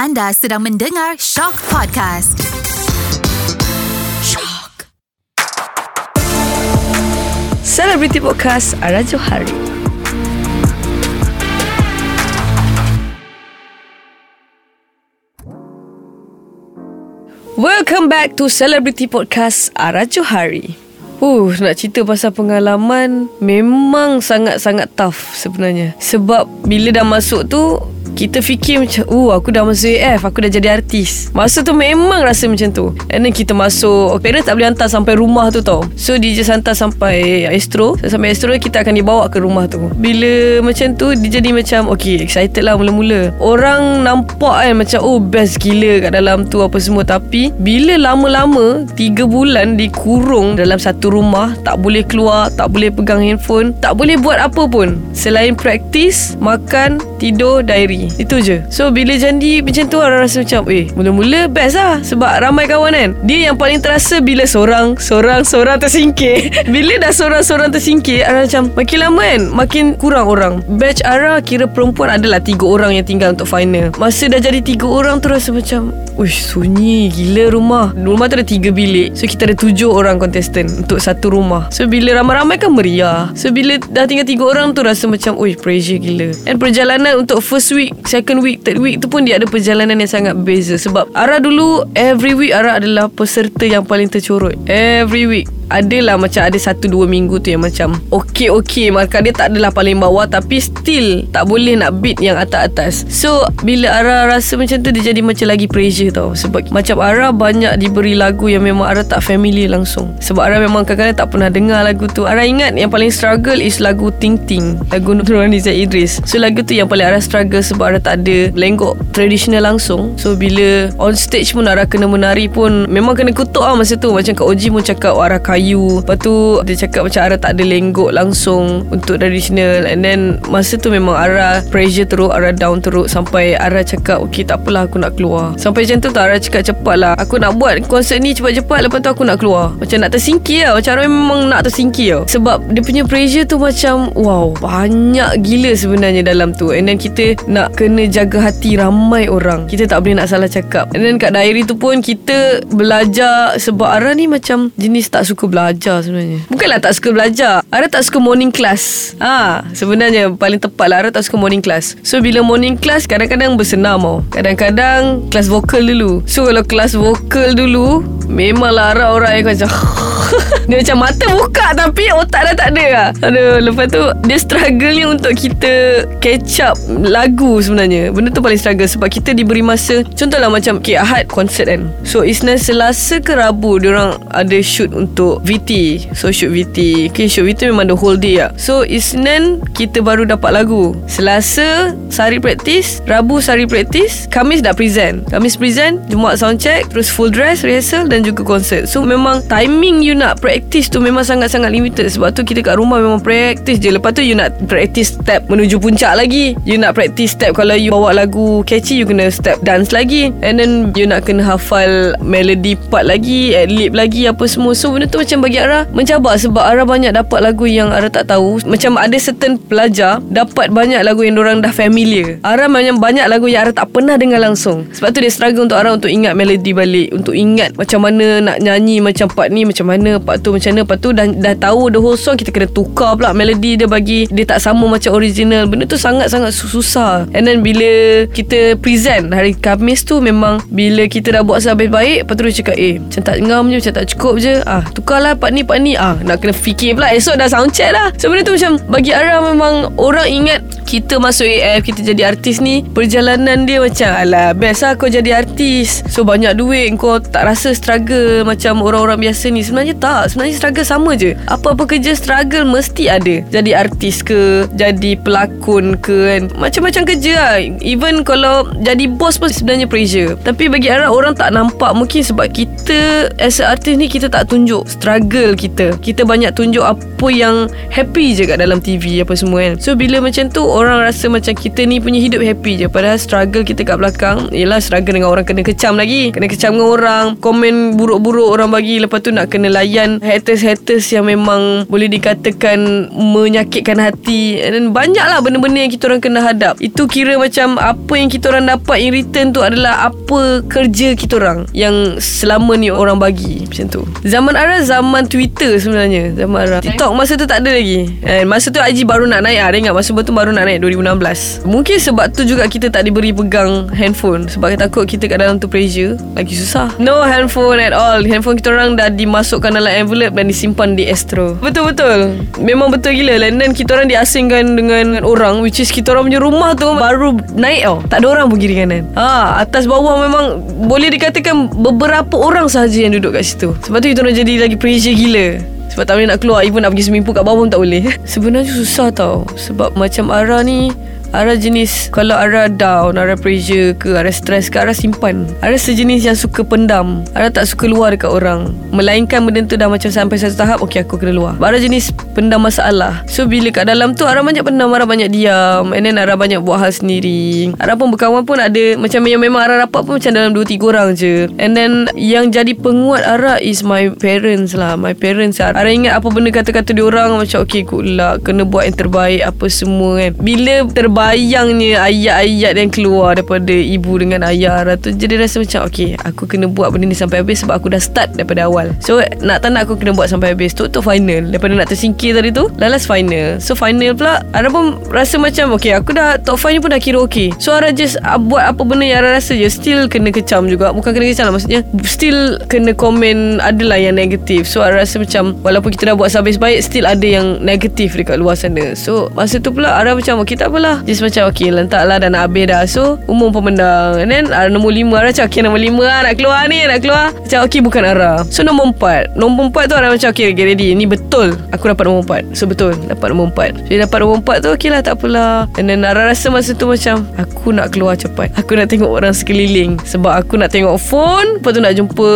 Anda sedang mendengar Shock Podcast. Shock. Celebrity Podcast Ara Johari. Welcome back to Celebrity Podcast Ara Johari. Uh, nak cerita pasal pengalaman memang sangat-sangat tough sebenarnya. Sebab bila dah masuk tu kita fikir macam Uh aku dah masuk AF Aku dah jadi artis. Masa tu memang rasa macam tu. And then kita masuk Parents tak boleh hantar sampai rumah tu tau. So just hantar sampai Astro. Sampai Astro Kita akan dibawa ke rumah tu. Bila macam tu Dia jadi macam Okay excited lah mula-mula. Orang nampak kan Macam oh best gila kat dalam tu Apa semua. Tapi Bila lama-lama Tiga bulan dikurung Dalam satu rumah Tak boleh keluar Tak boleh pegang handphone Tak boleh buat apa pun. Selain praktis Makan Tidur Diary. Itu je. So bila jadi macam tu Orang rasa macam Eh mula-mula best lah Sebab ramai kawan kan. Dia yang paling terasa Bila seorang Seorang Seorang tersingkir. Bila dah seorang-seorang tersingkir Ara macam Makin lama kan Makin kurang orang. Batch Ara Kira perempuan adalah Tiga orang yang tinggal untuk final. Masa dah jadi tiga orang tu Rasa macam Uish sunyi Gila rumah. Rumah tu ada tiga bilik. So kita ada tujuh orang contestant Untuk satu rumah. So bila ramai-ramai kan meriah. So bila dah tinggal tiga orang tu Rasa macam Uish pressure gila. And perjalanan untuk first week Second week Third week tu pun Dia ada perjalanan yang sangat beza. Sebab Ara dulu Every week Ara adalah peserta yang paling tercorot. Every week adalah macam ada satu dua minggu tu yang macam okay okay maka dia tak adalah paling bawah tapi still tak boleh nak beat yang atas-atas. So bila Ara rasa macam tu dia jadi macam lagi pressure tau. Sebab macam Ara banyak diberi lagu yang memang Ara tak familiar langsung. Sebab Ara memang kadang-kadang tak pernah dengar lagu tu. Ara ingat yang paling struggle is lagu Ting Ting lagu Nurani Zaid Idris. So lagu tu yang paling Ara struggle sebab Ara tak ada lenggok traditional langsung. So bila on stage pun Ara kena menari pun memang kena kutuk lah masa tu. Macam Kak Oji pun cakap Ara kayu kayu Lepas tu Dia cakap macam Ara tak ada lenggok langsung Untuk traditional. And then Masa tu memang Ara Pressure teruk Ara down teruk Sampai Ara cakap Okay tak aku nak keluar. Sampai macam tu tak Ara cakap cepat lah. Aku nak buat konsert ni cepat-cepat Lepas tu aku nak keluar. Macam nak tersingkir lah Macam Ara memang nak tersingkir lah Sebab dia punya pressure tu macam Wow Banyak gila sebenarnya dalam tu. And then kita Nak kena jaga hati ramai orang. Kita tak boleh nak salah cakap. And then kat diary tu pun Kita belajar Sebab Ara ni macam Jenis tak suka belajar sebenarnya. Bukanlah tak suka belajar. Ara tak suka morning class? Ha, Sebenarnya paling tepat lah Ara tak suka morning class. So bila morning class Kadang-kadang bersenam tau. Kadang-kadang Kelas vokal dulu. So kalau kelas vokal dulu Memanglah Ara orang yang macam Dia macam mata buka Tapi otak dah tak ada lah. Aduh Lepas tu Dia struggle ni untuk kita Catch up Lagu sebenarnya. Benda tu paling struggle Sebab kita diberi masa Contohlah macam Okay Ahad konsert kan. So Isnin Selasa ke Rabu Diorang ada shoot untuk VT So shoot VT Okay shoot VT memang the whole day lah. So Isnin Kita baru dapat lagu. Selasa Sehari praktis Rabu sehari praktis Kamis dah present. Kamis present Jumaat sound check Terus full dress Rehearsal Dan juga konsert. So memang Timing you nak practice tu Memang sangat-sangat limited. Sebab tu kita kat rumah Memang practice je. Lepas tu you nak practice step Menuju puncak lagi. You nak practice step Kalau you bawa lagu catchy You kena step dance lagi. And then You nak kena hafal Melody part lagi Ad-lib lagi Apa semua. So benda tu macam bagi Ara Mencabar. Sebab Ara banyak dapat lagu Yang Ara tak tahu. Macam ada certain pelajar Dapat banyak lagu Yang orang dah familiar. Ara macam banyak lagu Yang Ara tak pernah dengar langsung. Sebab tu dia struggle untuk Ara Untuk ingat melody balik. Untuk ingat Macam mana nak nyanyi Macam part ni Macam mana part tu macam mana Lepas tu. Dah, dah tahu the whole song Kita kena tukar pula melody dia bagi Dia tak sama macam original. Benda tu sangat-sangat susah. And then bila kita present Hari Khamis tu memang Bila kita dah buat sampai baik Lepas tu dia cakap Eh macam tak ngam je Macam tak cukup je. Ah Tukarlah part ni part ni. Ah Nak kena fikir pula. Esok dah sound check lah. So benda tu macam Bagi Ara memang Orang ingat Kita masuk AF Kita jadi artis ni Perjalanan dia macam Alah best lah kau jadi artis. So banyak duit Kau tak rasa struggle Macam orang-orang biasa ni. Sebenarnya tak. Sebenarnya struggle sama je. Apa-apa kerja struggle Mesti ada. Jadi artis ke Jadi pelakon ke kan. Macam-macam kerja lah. Even kalau Jadi bos pun sebenarnya pressure. Tapi bagi Ara Orang tak nampak. Mungkin sebab kita As a artis ni Kita tak tunjuk Struggle kita. Kita banyak tunjuk Apa yang Happy je kat dalam TV Apa semua kan. So bila macam tu Orang rasa macam Kita ni punya hidup happy je. Padahal struggle kita kat belakang Yelah struggle dengan orang Kena kecam lagi. Kena kecam dengan orang Komen buruk-buruk orang bagi. Lepas tu nak kena layan Haters-haters yang memang Boleh dikatakan Menyakitkan hati. Dan banyak lah benda-benda yang kita orang kena hadap. Itu kira macam Apa yang kita orang dapat in return tu adalah Apa kerja kita orang Yang selama ni orang bagi Macam tu. Zaman Ara zaman Twitter sebenarnya. Zaman Ara. TikTok masa tu tak ada lagi. And masa tu IG baru nak naik. Ada ingat masa tu baru nak naik 2016 Mungkin sebab tu juga kita tak diberi pegang handphone. Sebab kita takut kita kat dalam tu pressure Lagi susah. No handphone at all. Handphone kita orang dah dimasukkan dalam envelope Dan disimpan di Astro. Betul-betul. Memang betul gila. Then kita orang diasingkan dengan orang Which is kita orang punya rumah tu Baru naik tau. Tak ada orang pun kiri kanan. Ha, Atas bawah memang Boleh dikatakan Beberapa orang sahaja yang duduk kat situ. Sebab tu kita orang jadi lagi pressure gila sebab tak boleh nak keluar Even nak pergi pool kat bawah pun tak boleh. Sebenarnya susah tau. Sebab macam Ara ni Ara jenis Kalau Ara down Ara pressure ke Ara stress ke Ara simpan. Ara sejenis yang suka pendam. Ara tak suka luar dekat orang. Melainkan benda tu dah macam Sampai satu tahap Okay aku kena luar. Ara jenis pendam masalah. So bila kat dalam tu Ara banyak pendam Ara banyak diam. And then Ara banyak buat hal sendiri. Ara pun berkawan pun ada Macam yang memang Ara rapat pun Macam dalam 2-3 orang je. And then Yang jadi penguat Ara Is my parents lah. My parents lah Ara ingat apa benda kata-kata diorang Macam okay good luck Kena buat yang terbaik Apa semua kan. Bila terbaik terbayangnya ayat-ayat yang keluar daripada ibu dengan ayah Ara tu jadi rasa macam okay aku kena buat benda ni sampai habis sebab aku dah start daripada awal. So nak tak nak aku kena buat sampai habis tu tu final. Daripada nak tersingkir tadi tu lalas final. So final pula Ara pun rasa macam okay aku dah top 5 ni pun dah kira okay so Ara just uh, buat apa benda yang Ara rasa je still kena kecam juga. Bukan kena kecam lah maksudnya still kena komen adalah yang negatif. So Ara rasa macam walaupun kita dah buat sampai baik still ada yang negatif dekat luar sana. So masa tu pula Ara macam okay tak apalah Just macam okay Lentak lah dah nak habis dah. So umum pemendang And then uh, Nombor lima Ara macam okay Nombor lima lah Nak keluar ni Nak keluar. Macam okay bukan Ara. So nombor empat. Nombor empat tu Ara macam okay Okay ready. Ni betul. Aku dapat nombor empat. So betul Dapat nombor empat. So dapat nombor empat tu Okay lah tak apalah. And then Ara rasa masa tu macam Aku nak keluar cepat. Aku nak tengok orang sekeliling. Sebab aku nak tengok phone Lepas tu nak jumpa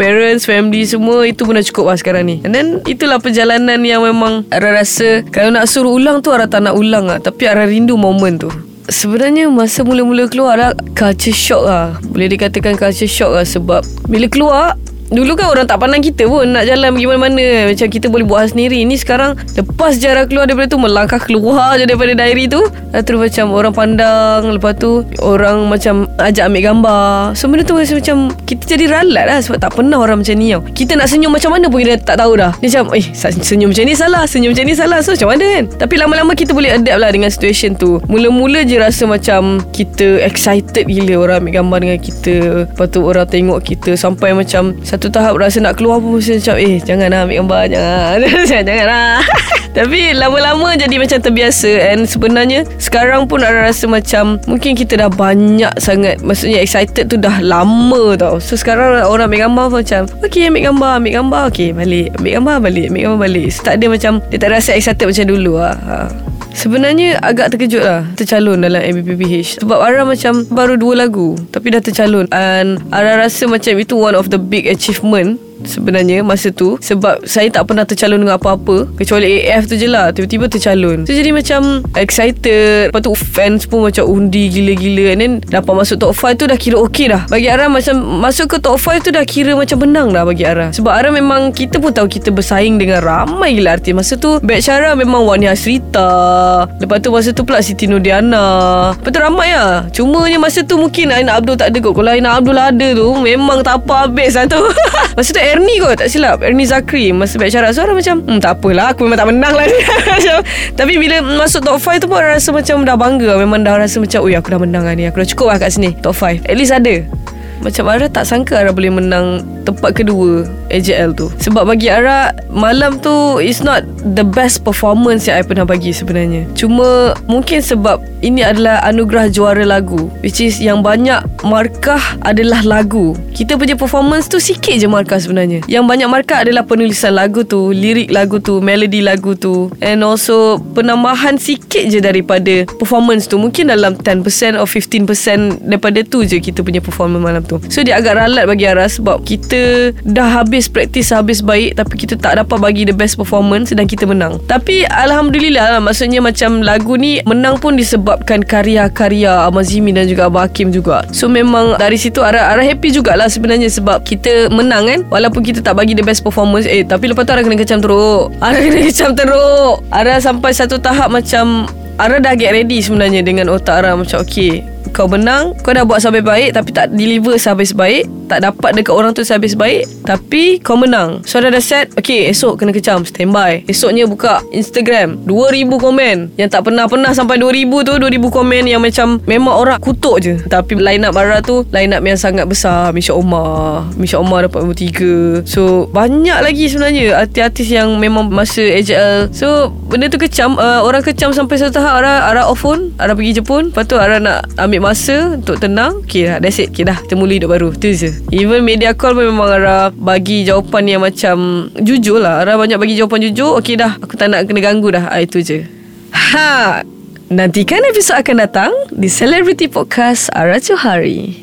Parents Family semua Itu pun dah cukup lah sekarang ni. And then Itulah perjalanan yang memang Ara rasa Kalau nak suruh ulang tu Ara tak nak ulang lah. Tapi Ara rindu moment moment tu. Sebenarnya masa mula-mula keluar lah Culture shock lah. Boleh dikatakan culture shock lah Sebab Bila keluar Dulu kan orang tak pandang kita pun Nak jalan pergi mana-mana. Macam kita boleh buat hal sendiri. Ni sekarang Lepas jarak keluar daripada tu Melangkah keluar je daripada diary tu. Terus macam orang pandang Lepas tu Orang macam Ajak ambil gambar. So benda tu rasa macam Kita jadi ralat lah Sebab tak pernah orang macam ni tau. Kita nak senyum macam mana pun Kita tak tahu dah. Dia macam Eh senyum macam ni salah Senyum macam ni salah. So macam mana kan? Tapi lama-lama kita boleh adapt lah Dengan situation tu. Mula-mula je rasa macam Kita excited gila Orang ambil gambar dengan kita. Lepas tu orang tengok kita Sampai macam satu tahap rasa nak keluar pun mesti macam eh jangan lah ambil gambar jangan. Jangan lah tapi lama-lama jadi macam terbiasa and sebenarnya sekarang pun ada rasa macam mungkin kita dah banyak sangat maksudnya excited tu dah lama tau. So sekarang orang ambil gambar pun macam okay ambil gambar ambil gambar. Okay balik ambil gambar balik ambil gambar balik. So, tak ada macam dia tak rasa excited macam dulu lah ha. Sebenarnya agak terkejut lah Tercalon dalam MBPPH Sebab Ara macam baru dua lagu Tapi dah tercalon. And Ara rasa macam itu one of the big achievement sebenarnya masa tu sebab saya tak pernah tercalon dengan apa-apa. Kecuali AF tu je lah tiba-tiba tercalon. So jadi macam excited. Lepas tu fans pun macam undi gila-gila. And then dapat masuk top 5 tu dah kira okey dah. Bagi Ara macam masuk ke top 5 tu dah kira macam menang dah bagi Ara sebab Ara memang kita pun tahu kita bersaing dengan ramai gila artis. Masa tu batch Ara memang Wani Hasrita lepas tu masa tu pula Siti Nurdiana lepas tu ramai lah. Cumanya masa tu mungkin Aina Abdul tak ada kot. Kalau Aina Abdul ada tu memang tak apa habis lah tu. Masa tu Ernie kot tak silap. Ernie Zakri Masa back syarat So orang macam hmm, Tak apalah Aku memang tak menang lah. Tapi bila masuk top 5 tu pun Rasa macam dah bangga. Memang dah rasa macam Ui aku dah menang lah ni Aku dah cukup lah kat sini. Top 5 At least ada macam Ara tak sangka Ara boleh menang tempat kedua AJL tu. Sebab bagi Ara malam tu is not the best performance yang I pernah bagi sebenarnya. Cuma mungkin sebab ini adalah anugerah juara lagu which is yang banyak markah adalah lagu. Kita punya performance tu sikit je markah sebenarnya. Yang banyak markah adalah penulisan lagu tu, lirik lagu tu, melodi lagu tu and also penambahan sikit je daripada performance tu. Mungkin dalam 10% or 15% daripada tu je kita punya performance malam tu tu So dia agak ralat bagi Ara Sebab kita dah habis praktis habis baik tapi kita tak dapat bagi the best performance dan kita menang. Tapi alhamdulillah lah maksudnya macam lagu ni menang pun disebabkan karya-karya Ahmad Zimi dan juga Abah Hakim juga. So memang dari situ Ara Ara happy jugalah sebenarnya sebab kita menang kan walaupun kita tak bagi the best performance eh tapi lepas tu Ara kena kecam teruk. Ara kena kecam teruk. Ara sampai satu tahap macam Ara dah get ready sebenarnya dengan otak Ara macam okay kau menang Kau dah buat sampai baik Tapi tak deliver sampai baik Tak dapat dekat orang tu sampai baik Tapi kau menang. So dah dah set Okay esok kena kecam Standby. Esoknya buka Instagram 2000 komen. Yang tak pernah-pernah Sampai 2000 tu 2000 komen yang macam Memang orang kutuk je. Tapi line up Bara tu Line up yang sangat besar Misha Omar Misha Omar dapat nombor 3 So banyak lagi sebenarnya Artis-artis yang memang Masa AJL So benda tu kecam uh, Orang kecam sampai satu tahap Ara, Ara off phone Ara pergi Jepun. Lepas tu Ara nak ambil masa untuk tenang Okay lah that's it. Okay dah kita mula hidup baru. Tu je. Even media call pun memang Ara bagi jawapan yang macam Jujur lah. Ara banyak bagi jawapan jujur Okay dah Aku tak nak kena ganggu dah. Ah, Itu je. Ha Nantikan episod akan datang Di Celebrity Podcast Ara Johari